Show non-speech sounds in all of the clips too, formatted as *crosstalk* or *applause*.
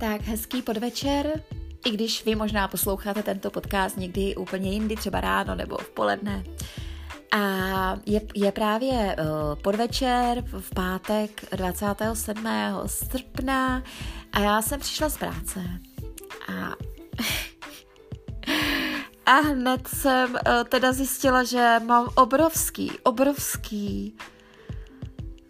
Tak hezký podvečer, i když vy možná posloucháte tento podcast někdy úplně jindy, třeba ráno nebo v poledne. A je, je právě uh, podvečer v pátek 27. srpna a já jsem přišla z práce. A, *laughs* a hned jsem uh, teda zjistila, že mám obrovský, obrovský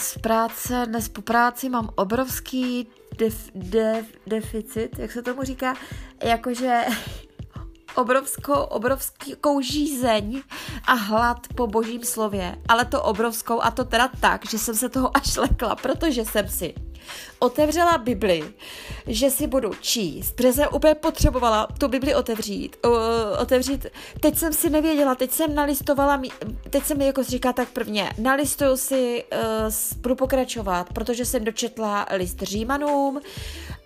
z práce, dnes po práci mám obrovský def, def, deficit, jak se tomu říká, jakože *laughs* obrovskou, obrovskou žízeň a hlad po božím slově, ale to obrovskou a to teda tak, že jsem se toho až lekla, protože jsem si otevřela Bibli, že si budu číst, protože jsem úplně potřebovala tu Bibli otevřít. Uh, otevřít. Teď jsem si nevěděla, teď jsem nalistovala, teď jsem jako říká tak prvně, nalistuju si, uh, budu pokračovat, protože jsem dočetla list Římanům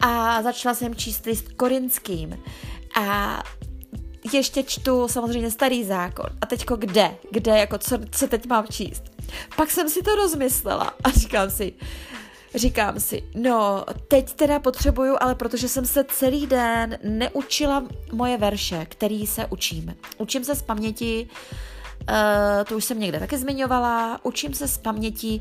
a začala jsem číst list Korinským. A ještě čtu samozřejmě starý zákon. A teďko kde? Kde, jako co, co teď mám číst? Pak jsem si to rozmyslela a říkám si, říkám si, no, teď teda potřebuju, ale protože jsem se celý den neučila moje verše, který se učím. Učím se z paměti, uh, to už jsem někde taky zmiňovala, učím se z paměti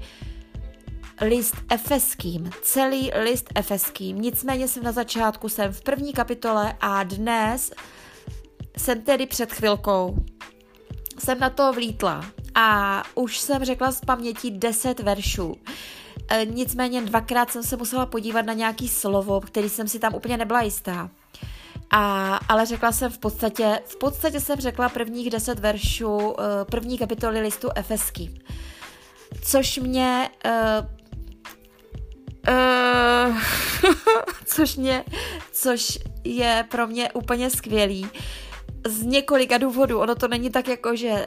list efeským, celý list efeským. Nicméně jsem na začátku, jsem v první kapitole a dnes jsem tedy před chvilkou jsem na to vlítla a už jsem řekla z paměti 10 veršů. E, nicméně dvakrát jsem se musela podívat na nějaký slovo, který jsem si tam úplně nebyla jistá. A, ale řekla jsem v podstatě, v podstatě jsem řekla prvních deset veršů e, první kapitoly listu Efeský. Což mě uh, *laughs* což mě, což je pro mě úplně skvělý. Z několika důvodů. Ono to není tak jako, že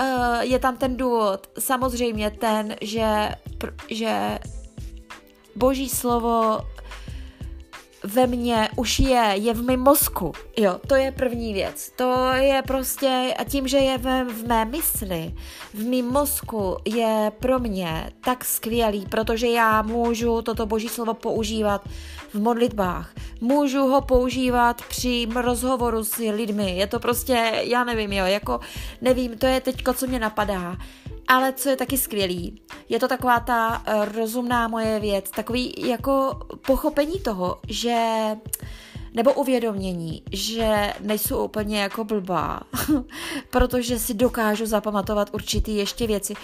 uh, je tam ten důvod, samozřejmě ten, že, že boží slovo ve mně už je, je v mém mozku. Jo, to je první věc. To je prostě, a tím, že je v, v mé mysli, v mém mozku, je pro mě tak skvělý, protože já můžu toto boží slovo používat v modlitbách. Můžu ho používat při rozhovoru s lidmi. Je to prostě, já nevím, jo, jako nevím, to je teďko, co mě napadá. Ale co je taky skvělý, je to taková ta uh, rozumná moje věc, takový jako pochopení toho, že nebo uvědomění, že nejsou úplně jako blbá, *laughs* protože si dokážu zapamatovat určitý ještě věci.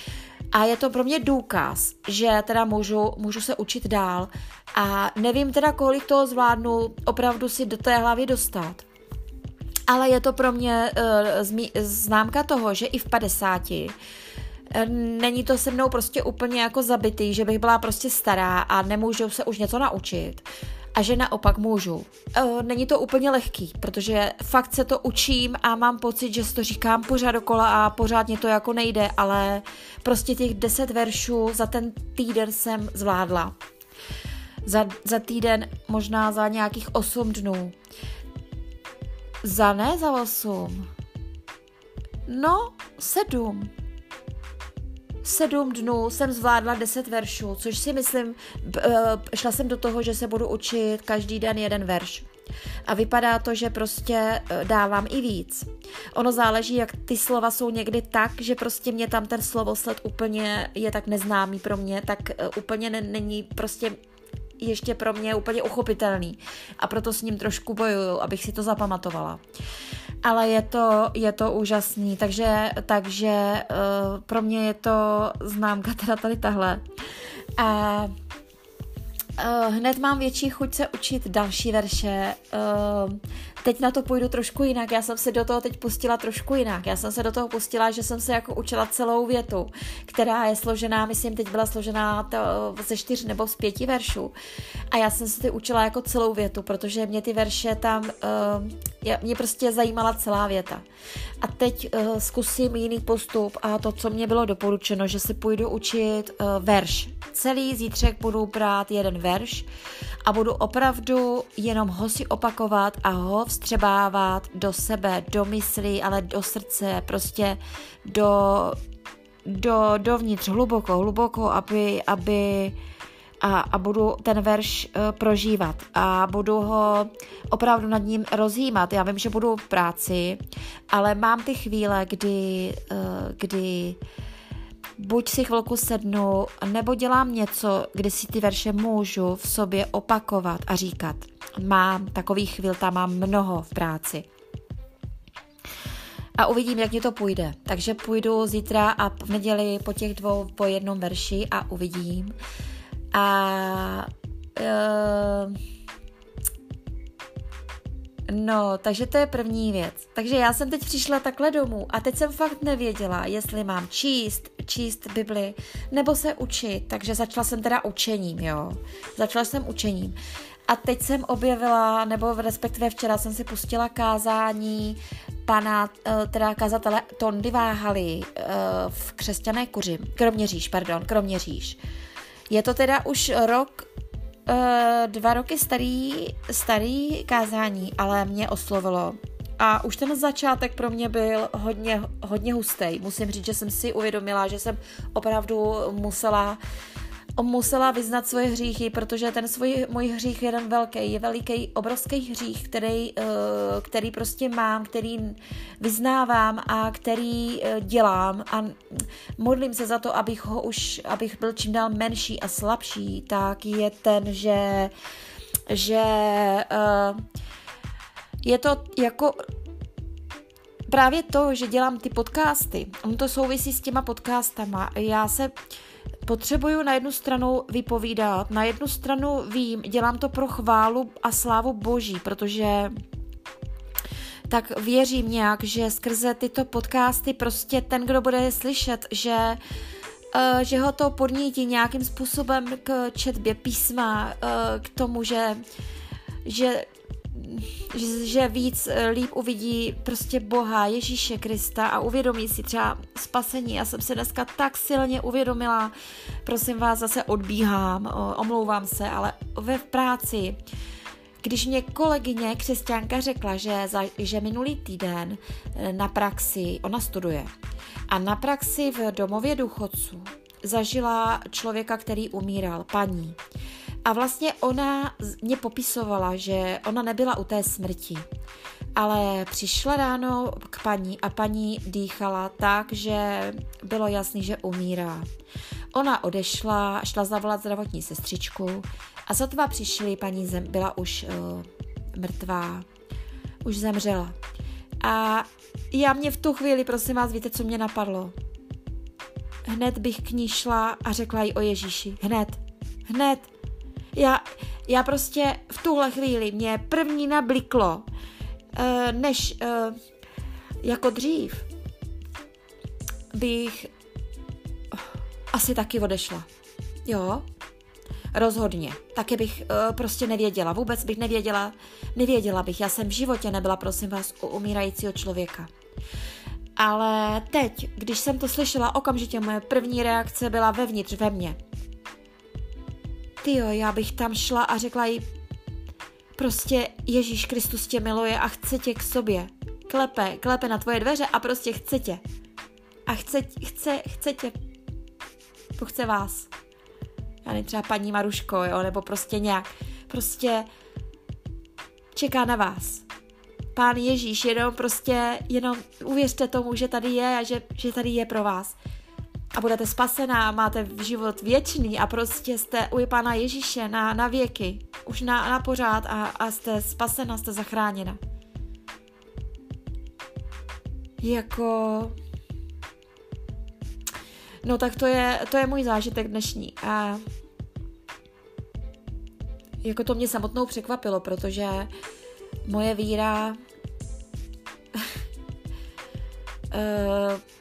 A je to pro mě důkaz, že teda můžu, můžu se učit dál a nevím teda, kolik toho zvládnu opravdu si do té hlavy dostat. Ale je to pro mě uh, známka toho, že i v 50 Eh, není to se mnou prostě úplně jako zabitý, že bych byla prostě stará a nemůžu se už něco naučit. A že naopak můžu. Eh, není to úplně lehký, protože fakt se to učím a mám pocit, že si to říkám pořád dokola a pořád mě to jako nejde, ale prostě těch deset veršů za ten týden jsem zvládla. Za, za týden, možná za nějakých osm dnů. Za ne za osm. No, sedm sedm dnů jsem zvládla deset veršů, což si myslím, eh, šla jsem do toho, že se budu učit každý den jeden verš. A vypadá to, že prostě eh, dávám i víc. Ono záleží, jak ty slova jsou někdy tak, že prostě mě tam ten slovosled úplně je tak neznámý pro mě, tak eh, úplně není prostě ještě pro mě úplně uchopitelný. A proto s ním trošku bojuju, abych si to zapamatovala ale je to, je to úžasný, takže, takže uh, pro mě je to známka *laughs* teda tady tahle. A uh, hned mám větší chuť se učit další verše. Uh, teď na to půjdu trošku jinak. Já jsem se do toho teď pustila trošku jinak. Já jsem se do toho pustila, že jsem se jako učila celou větu, která je složená, myslím, teď byla složená to, ze čtyř nebo z pěti veršů. A já jsem se ty učila jako celou větu, protože mě ty verše tam, uh, mě prostě zajímala celá věta. A teď uh, zkusím jiný postup a to, co mě bylo doporučeno, že si půjdu učit uh, verš. Celý zítřek budu brát jeden verš a budu opravdu jenom ho si opakovat a ho vstřebávat do sebe, do myslí, ale do srdce, prostě do, do, dovnitř, hluboko, hluboko, aby, aby a, a budu ten verš uh, prožívat a budu ho opravdu nad ním rozjímat. Já vím, že budu v práci, ale mám ty chvíle, kdy, uh, kdy buď si chvilku sednu, nebo dělám něco, kdy si ty verše můžu v sobě opakovat a říkat. Mám takových chvíl, tam mám mnoho v práci. A uvidím, jak mi to půjde. Takže půjdu zítra a v neděli po těch dvou po jednom verši a uvidím. A uh, No, takže to je první věc. Takže já jsem teď přišla takhle domů a teď jsem fakt nevěděla, jestli mám číst, číst Bibli, nebo se učit, takže začala jsem teda učením, jo. Začala jsem učením. A teď jsem objevila, nebo respektive včera jsem si pustila kázání pana, eh, teda kazatele Tondy Váhaly eh, v Křesťané kuři, Kroměříž, pardon, Kroměříž. Je to teda už rok, eh, dva roky starý, starý kázání, ale mě oslovilo. A už ten začátek pro mě byl hodně, hodně hustý. Musím říct, že jsem si uvědomila, že jsem opravdu musela musela vyznat svoje hříchy, protože ten svůj můj hřích je jeden velký, je veliký, obrovský hřích, který, eh, který prostě mám, který vyznávám a který eh, dělám a modlím se za to, abych ho už, abych byl čím dál menší a slabší, tak je ten, že, že uh, je to jako právě to, že dělám ty podcasty, on to souvisí s těma podcastama. Já se potřebuju na jednu stranu vypovídat, na jednu stranu vím, dělám to pro chválu a slávu Boží, protože tak věřím nějak, že skrze tyto podcasty prostě ten, kdo bude slyšet, že uh, že ho to podnítí nějakým způsobem k četbě písma, uh, k tomu, že, že že, že víc eh, líp uvidí prostě Boha, Ježíše Krista a uvědomí si třeba spasení. Já jsem se dneska tak silně uvědomila, prosím vás, zase odbíhám, omlouvám se, ale ve práci, když mě kolegyně křesťanka řekla, že, za, že minulý týden eh, na praxi, ona studuje, a na praxi v domově důchodců zažila člověka, který umíral, paní. A vlastně ona mě popisovala, že ona nebyla u té smrti, ale přišla ráno k paní a paní dýchala tak, že bylo jasný, že umírá. Ona odešla, šla zavolat zdravotní sestřičku a sotva přišli, paní zem, byla už uh, mrtvá, už zemřela. A já mě v tu chvíli, prosím vás, víte, co mě napadlo? Hned bych k ní šla a řekla jí o Ježíši. Hned. Hned já, já prostě v tuhle chvíli mě první nabliklo, uh, než uh, jako dřív bych asi taky odešla. Jo, rozhodně. Taky bych uh, prostě nevěděla, vůbec bych nevěděla, nevěděla bych. Já jsem v životě nebyla, prosím vás, u umírajícího člověka. Ale teď, když jsem to slyšela, okamžitě moje první reakce byla vevnitř ve mně ty jo, já bych tam šla a řekla jí, prostě Ježíš Kristus tě miluje a chce tě k sobě. Klepe, klepe na tvoje dveře a prostě chce tě. A chce, chce, chce tě. Pochce vás. Já nevím, třeba paní Maruško, jo, nebo prostě nějak. Prostě čeká na vás. Pán Ježíš, jenom prostě, jenom uvěřte tomu, že tady je a že, že tady je pro vás a budete spasená, máte život věčný a prostě jste u Pána Ježíše na, na věky, už na, na pořád a, a jste spasena, jste zachráněna. Jako... No tak to je, to je můj zážitek dnešní a jako to mě samotnou překvapilo, protože moje víra uh, *laughs*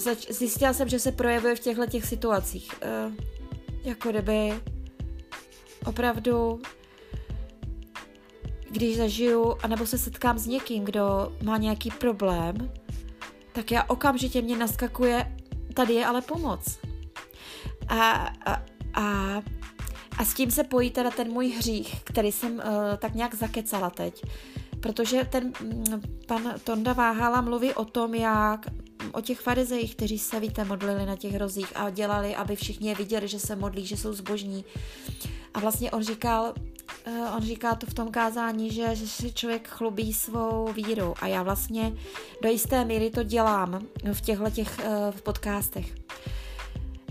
zač- zjistila jsem, že se projevuje v těchto těch situacích. Uh, jako kdyby opravdu když zažiju, anebo se setkám s někým, kdo má nějaký problém, tak já okamžitě mě naskakuje, tady je ale pomoc. A, a, a, a s tím se pojí teda ten můj hřích, který jsem uh, tak nějak zakecala teď. Protože ten mm, pan Tonda Váhala mluví o tom, jak o těch farizejích, kteří se, víte, modlili na těch rozích a dělali, aby všichni je viděli, že se modlí, že jsou zbožní. A vlastně on říkal, uh, on říká to v tom kázání, že, že si člověk chlubí svou víru a já vlastně do jisté míry to dělám v těchto těch uh, podcastech.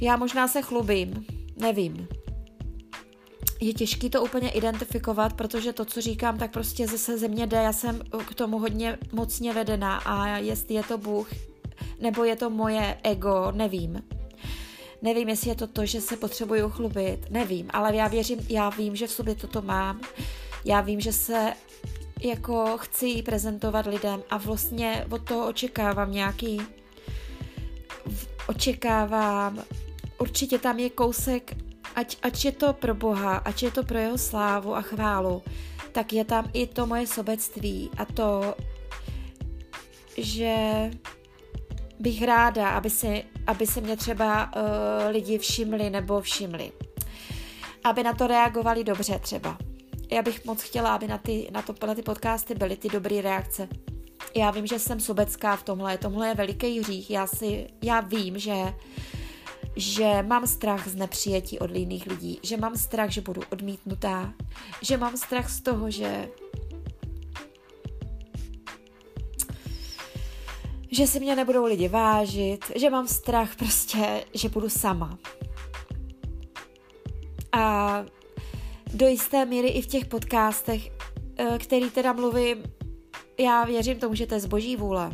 Já možná se chlubím, nevím. Je těžké to úplně identifikovat, protože to, co říkám, tak prostě zase ze mě jde. Já jsem k tomu hodně mocně vedená a jestli je to Bůh, nebo je to moje ego, nevím. Nevím, jestli je to to, že se potřebuju chlubit, nevím, ale já věřím, já vím, že v sobě toto mám. Já vím, že se jako chci prezentovat lidem a vlastně od toho očekávám nějaký očekávám určitě tam je kousek, ať, ať je to pro Boha, ať je to pro jeho slávu a chválu, tak je tam i to moje sobectví a to, že bych ráda, aby se, aby se mě třeba uh, lidi všimli nebo všimli. Aby na to reagovali dobře třeba. Já bych moc chtěla, aby na ty, na to, na ty podcasty byly ty dobré reakce. Já vím, že jsem sobecká v tomhle, tomhle je veliký hřích. Já, si, já vím, že že mám strach z nepřijetí od jiných lidí, že mám strach, že budu odmítnutá, že mám strach z toho, že že si mě nebudou lidi vážit, že mám strach prostě, že budu sama. A do jisté míry i v těch podcastech, eh, který teda mluvím, já věřím tomu, že to je z boží vůle.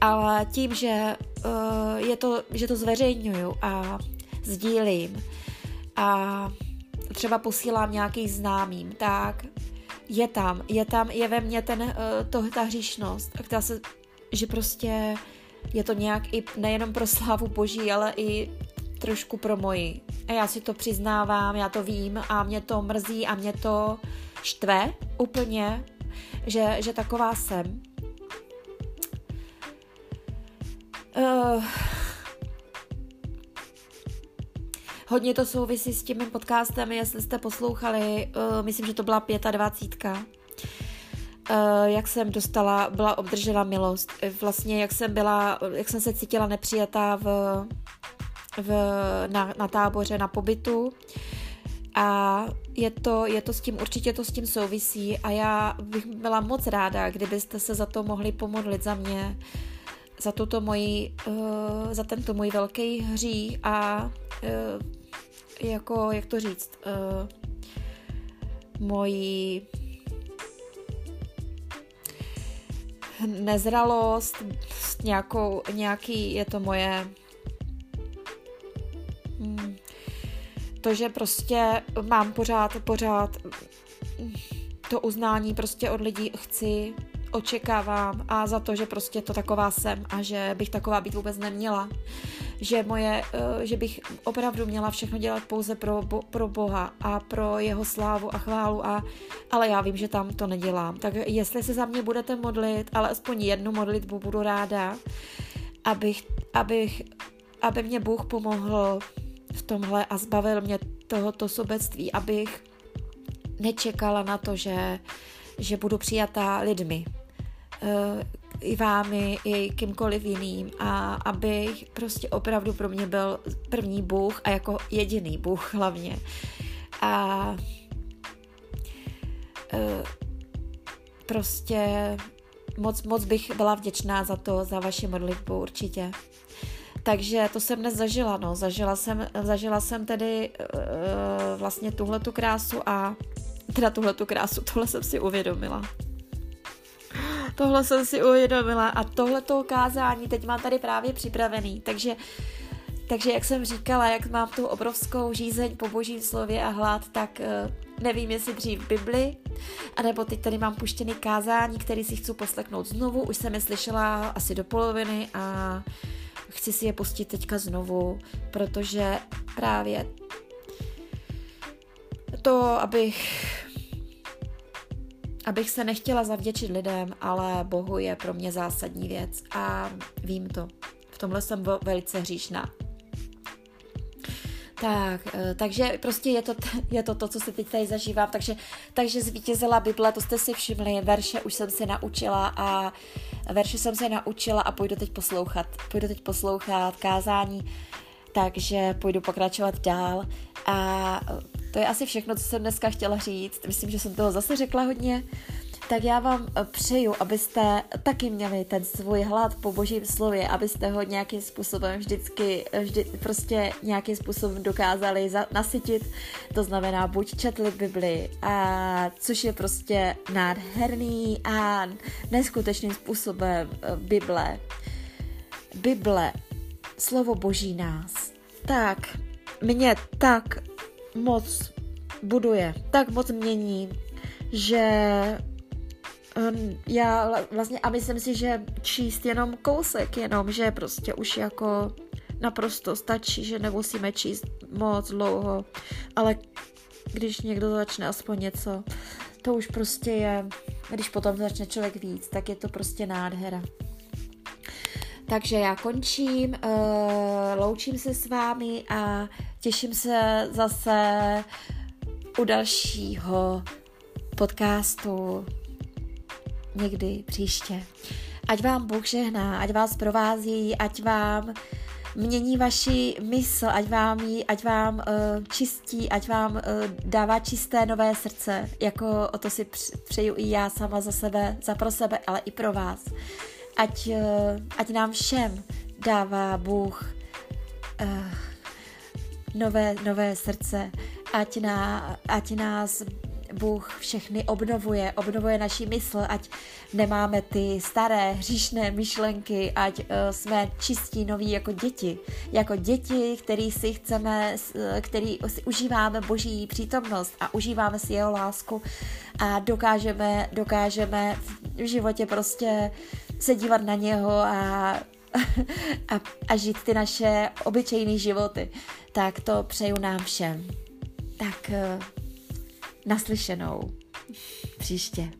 Ale tím, že uh, je to, že to zveřejňuju a sdílím a třeba posílám nějaký známým, tak je tam, je tam, je ve mně ten, uh, to, ta hříšnost, která se, že prostě je to nějak i nejenom pro slávu boží, ale i trošku pro moji. A já si to přiznávám, já to vím a mě to mrzí a mě to štve úplně, že, že taková jsem. Uh, hodně to souvisí s tím podcastem, jestli jste poslouchali, uh, myslím, že to byla 25. Uh, eh, jak jsem dostala, byla obdržela milost. Vlastně jak jsem byla, jak jsem se cítila nepřijatá v, v, na, na táboře, na pobytu. A je to, je to s tím, určitě to s tím souvisí a já bych byla moc ráda, kdybyste se za to mohli pomodlit za mě, za tuto moji, uh, za tento můj velký hřích a uh, jako, jak to říct, uh, moji nezralost, nějakou, nějaký, je to moje hmm, to, že prostě mám pořád, pořád to uznání prostě od lidí chci očekávám a za to, že prostě to taková jsem a že bych taková být vůbec neměla. Že, moje, eh, že bych opravdu měla všechno dělat pouze pro, pro Boha a pro jeho slávu a chválu, a, ale já vím, že tam to nedělám. Tak jestli se za mě budete modlit, ale aspoň jednu modlitbu budu ráda, abych, abych, aby mě Bůh pomohl v tomhle a zbavil mě tohoto sobectví, abych nečekala na to, že, že budu přijatá lidmi, Eh, i vámi, i kýmkoliv jiným a aby prostě opravdu pro mě byl první Bůh a jako jediný Bůh hlavně. A eh, prostě moc, moc bych byla vděčná za to, za vaši modlitbu určitě. Takže to jsem dnes zažila, no. Zažila jsem, zažila jsem tedy uh, vlastně tuhle tu krásu a teda tuhle tu krásu, tohle jsem si uvědomila. Tohle jsem si uvědomila a tohle to kázání teď mám tady právě připravený, takže takže jak jsem říkala, jak mám tu obrovskou žízeň po božím slově a hlad, tak uh, nevím, jestli dřív Bibli, anebo teď tady mám puštěný kázání, který si chci poslechnout znovu, už jsem je slyšela asi do poloviny a chci si je pustit teďka znovu, protože právě to, abych abych se nechtěla zavděčit lidem, ale Bohu je pro mě zásadní věc a vím to. V tomhle jsem velice hříšná. Tak, eh, takže prostě je to, *laughs* je to to, co se teď tady zažívám. Takže, takže zvítězila Bible, to jste si všimli, verše už jsem si naučila a verše jsem se naučila a půjdu teď poslouchat. Půjdu teď poslouchat kázání, takže půjdu pokračovat dál. A to je asi všechno, co jsem dneska chtěla říct. Myslím, že jsem toho zase řekla hodně. Tak já vám přeju, abyste taky měli ten svůj hlad po božím slově, abyste ho nějakým způsobem vždycky, vždy, prostě nějakým způsobem dokázali za, nasytit. To znamená, buď četli Bibli, a, což je prostě nádherný a neskutečným způsobem eh, Bible. Bible, slovo boží nás. Tak, mě tak moc buduje, tak moc mění, že um, já vlastně a myslím si, že číst jenom kousek, jenom, že prostě už jako naprosto stačí, že nemusíme číst moc dlouho, ale když někdo začne aspoň něco, to už prostě je, když potom začne člověk víc, tak je to prostě nádhera. Takže já končím, uh, loučím se s vámi a těším se zase u dalšího podcastu někdy příště. Ať vám Bůh žehná, ať vás provází, ať vám mění vaši mysl, ať vám, jí, ať vám uh, čistí, ať vám uh, dává čisté nové srdce, jako o to si přeju i já sama za sebe, za pro sebe, ale i pro vás. Ať, uh, ať nám všem dává Bůh uh, nové, nové srdce, ať, na, ať nás Bůh všechny obnovuje, obnovuje naší mysl, ať nemáme ty staré hříšné myšlenky, ať uh, jsme čistí noví jako děti. Jako děti, který si chceme, který si užíváme boží přítomnost a užíváme si jeho lásku a dokážeme, dokážeme v životě prostě se dívat na něho a a, a žít ty naše obyčejné životy. Tak to přeju nám všem. Tak uh, naslyšenou příště.